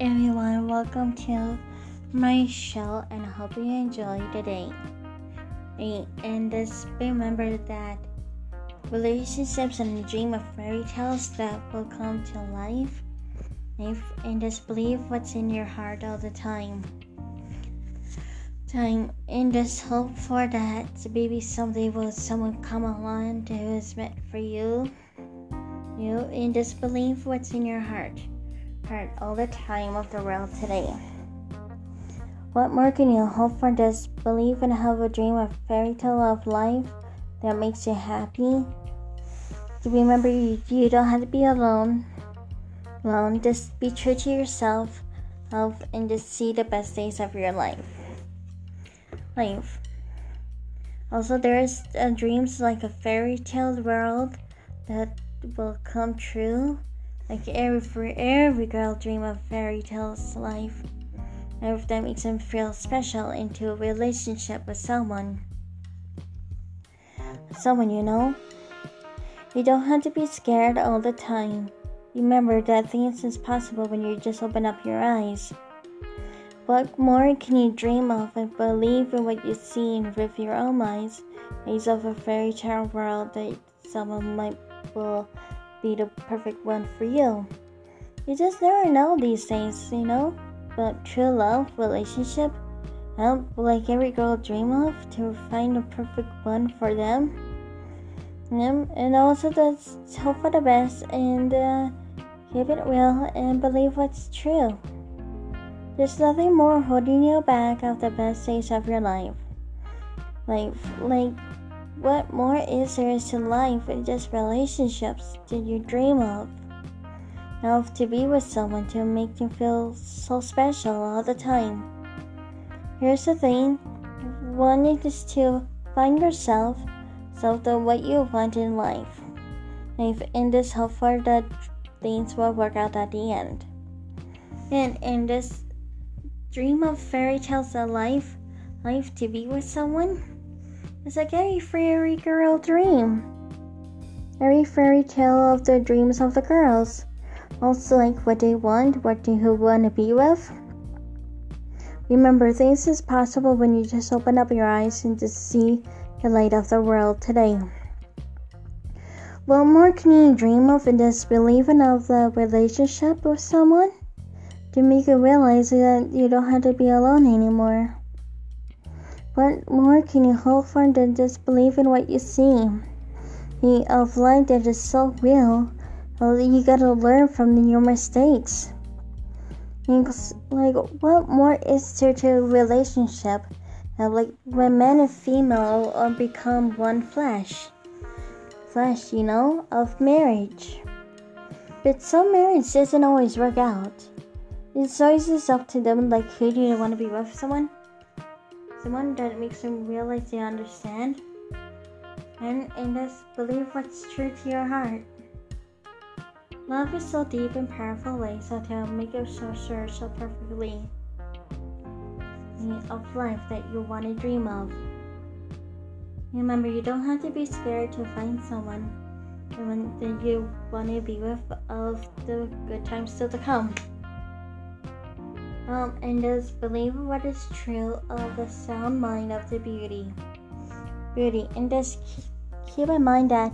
everyone, welcome to my show and I hope you enjoy the day. And just remember that relationships and dream of fairy tales that will come to life. And just believe what's in your heart all the time. Time and just hope for that maybe someday will someone come along who is meant for you. You and just believe what's in your heart heart all the time of the world today. What more can you hope for? Just believe and have a dream of fairy tale of life that makes you happy. Remember, you, you don't have to be alone. Alone, just be true to yourself, love, and just see the best days of your life. Life. Also, there is uh, dreams like a fairy tale world that will come true. Like every every girl dream of fairy tales life. And if that makes them feel special into a relationship with someone. Someone you know. You don't have to be scared all the time. Remember that things is possible when you just open up your eyes. What more can you dream of and believe in what you see with your own eyes? Eyes of a fairy tale world that someone might will be the perfect one for you. You just never know these days, you know? But true love, relationship, help like every girl dream of to find the perfect one for them. Yeah, and also just hope for the best and uh, keep it real and believe what's true. There's nothing more holding you back of the best days of your life. Like, like what more is there to life than just relationships that you dream of? Now, to be with someone to make you feel so special all the time. Here's the thing one is to find yourself, so the what you want in life. And this how far that things will work out at the end. And in this dream of fairy tales of life, life to be with someone it's like every fairy girl dream. Every fairy tale of the dreams of the girls. Also, like what they want, what they want to be with. Remember, things is possible when you just open up your eyes and just see the light of the world today. What more can you dream of in this believing of the relationship with someone? To make you realize that you don't have to be alone anymore. What more can you hope for than just believe in what you see? The of life that is so real, you gotta learn from your mistakes. Like, what more is there to a relationship? like when man and female uh, become one flesh, flesh, you know, of marriage. But some marriage doesn't always work out. It's always just up to them, like who do you want to be with someone? Someone that makes them realize they understand and, and just believe what's true to your heart. Love is so deep and powerful way so to make you so sure so perfectly of life that you want to dream of. Remember, you don't have to be scared to find someone, someone that you want to be with of the good times still to come um, and just believe what is true of the sound mind of the beauty. Beauty, and just keep in mind that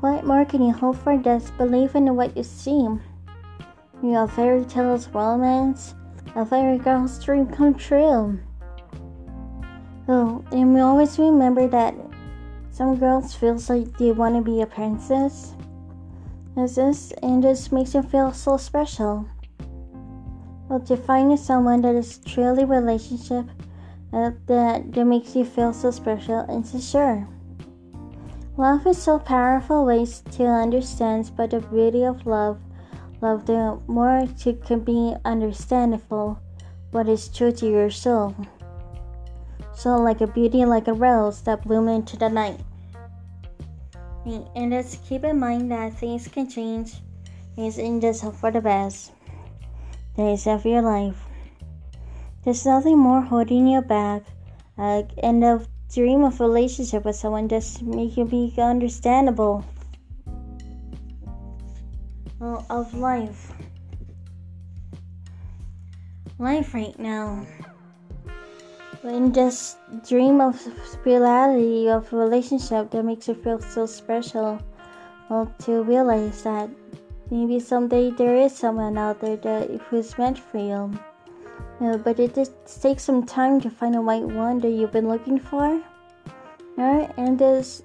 what more can you hope for? Just believe in what you see. You fairy tales, romance, a fairy girl's dream come true. Oh, and we always remember that some girls feel like they want to be a princess. This and this makes you feel so special. Well, find someone that is truly relationship uh, that, that makes you feel so special and secure. Love is so powerful ways to understand, but the beauty of love, love the more to can be understandable what is true to your soul. So like a beauty like a rose that bloom into the night. And just keep in mind that things can change is in this hope for the best days of your life. There's nothing more holding you back, uh, and the dream of relationship with someone just make you be understandable of life. life right now. And just dream of reality of relationship that makes you feel so special. Well, to realize that maybe someday there is someone out there that who's meant for you. know, but it just takes some time to find the right one that you've been looking for. Right? And there's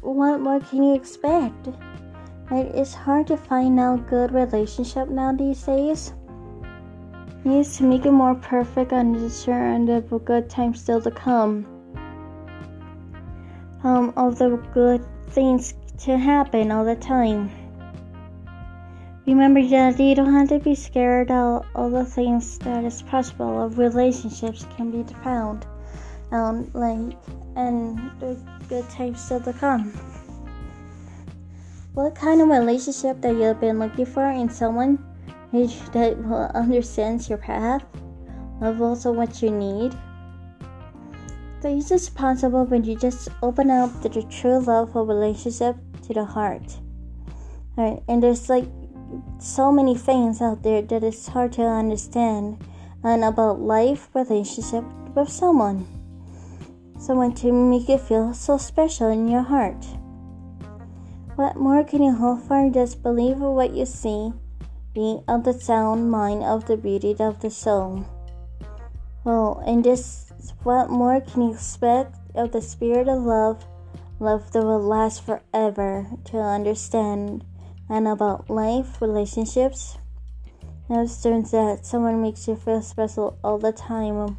what more can you expect? Right? It's hard to find out good relationship now these days. Needs to make it more perfect and discern of a good time still to come. Um, of the good things to happen all the time. Remember that you don't have to be scared of all the things that is possible of relationships can be found. Um, like and the good times still to come. What kind of relationship that you've been looking for in someone that understands your path, of also what you need? This is possible when you just open up the true love of relationship to the heart. Right, and there's like so many things out there that it's hard to understand and about life relationship with someone someone to make you feel so special in your heart. What more can you hope for? Just believe what you see, being of the sound mind of the beauty of the soul. Well, and this, what more can you expect of the spirit of love, love that will last forever to understand, and about life, relationships? Turns that someone makes you feel special all the time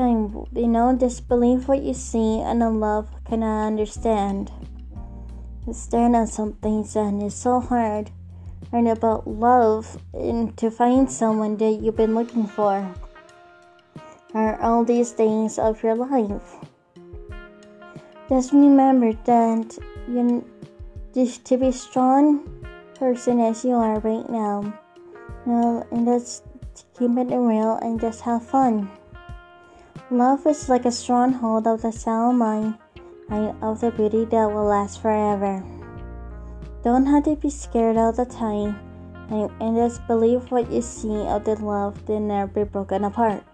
time, you know, disbelieve what you see and the love cannot understand. Stand on some things and it's so hard. And about love and to find someone that you've been looking for. Are all these things of your life. Just remember that you just to be strong person as you are right now. You know, and just keep it real and just have fun. Love is like a stronghold of the sound mind and of the beauty that will last forever. Don't have to be scared all the time and, and just believe what you see of the love that never be broken apart.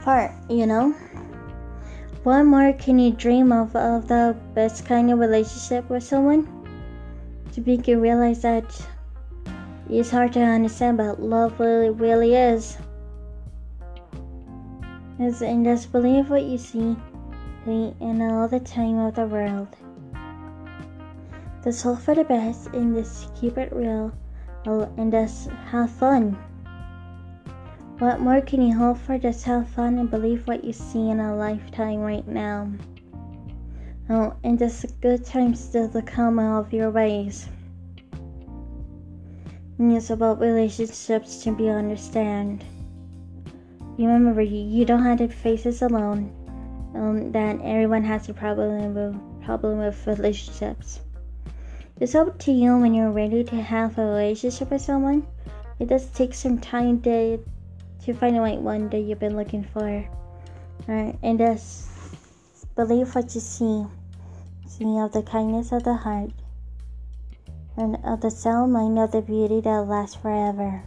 Part, you know? What more can you dream of of the best kind of relationship with someone? To make you realize that it's hard to understand, but love really, really is is and just believe what you see in all the time of the world. Just hope for the best and just keep it real and just have fun. What more can you hope for? Just have fun and believe what you see in a lifetime right now. Oh, and just a good time still to come out of your ways. And it's about relationships to be understand. You remember, you don't have to face this alone. Um, that everyone has a problem with problem with relationships. It's up to you when you're ready to have a relationship with someone. It does take some time to to find the right one that you've been looking for. Alright, and just believe what you see. See of the kindness of the heart and of the sound mind of the beauty that lasts forever.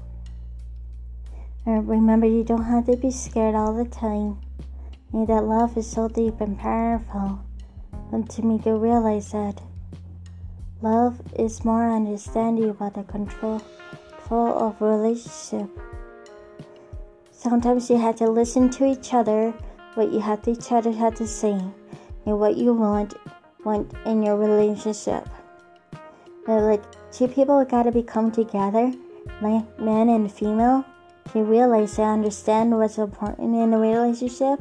And remember, you don't have to be scared all the time. And that love is so deep and powerful. And to make you realize that love is more understanding about the control, control of relationship. Sometimes you have to listen to each other, what you have to each other have to say, and what you want want in your relationship. And like two people gotta become together, like man and female to realize and understand what's important in a relationship,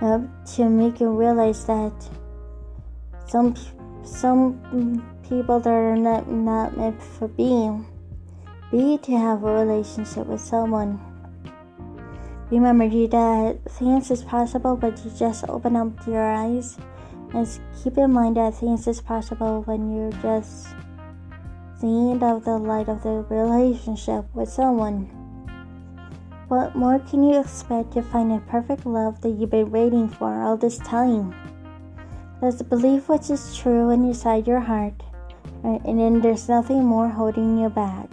uh, to make you realize that some some people that are not not meant for being be to have a relationship with someone. Remember that things is possible, but you just open up your eyes and keep in mind that things is possible when you're just seeing of the light of the relationship with someone. What more can you expect to find a perfect love that you've been waiting for all this time? Just believe what is true inside your heart, and then there's nothing more holding you back.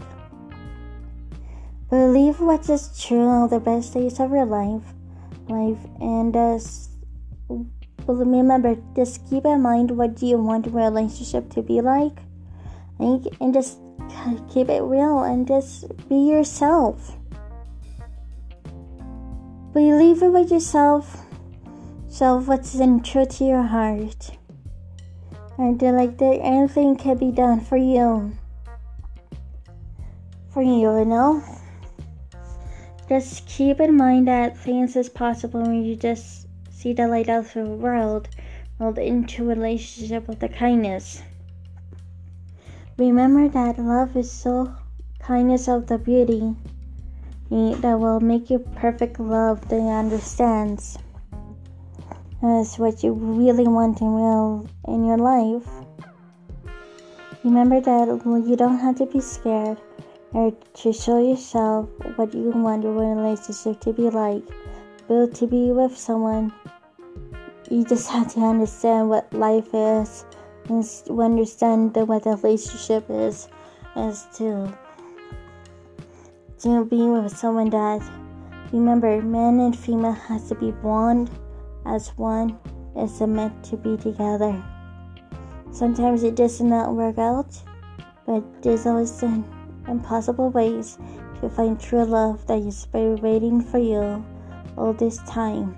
Believe what is true of the best days of your life, life, and uh, just remember, just keep in mind what do you want your relationship to be like, and, and just keep it real and just be yourself. Believe it with yourself, self what's in true to your heart. And like that anything can be done for you. For you, you know? Just keep in mind that things is possible when you just see the light of the world, rolled into a relationship with the kindness. Remember that love is so kindness of the beauty eh, that will make you perfect love that understands That's what you really want in real in your life. Remember that you don't have to be scared or to show yourself what you want your relationship to be like. But to be with someone, you just have to understand what life is and understand what the relationship is as to to being with someone that remember man and female has to be bond as one is meant to be together. Sometimes it does not work out, but there's always an impossible ways to find true love that is been waiting for you all this time.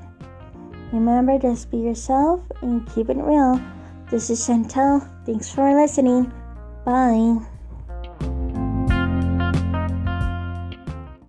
Remember, just be yourself and keep it real. This is Chantel. Thanks for listening. Bye.